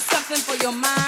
feel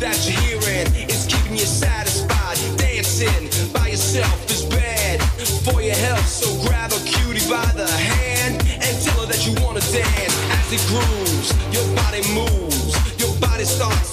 that you're hearing is keeping you satisfied. Dancing by yourself is bad for your health, so grab a cutie by the hand and tell her that you wanna dance. As it grooves, your body moves, your body starts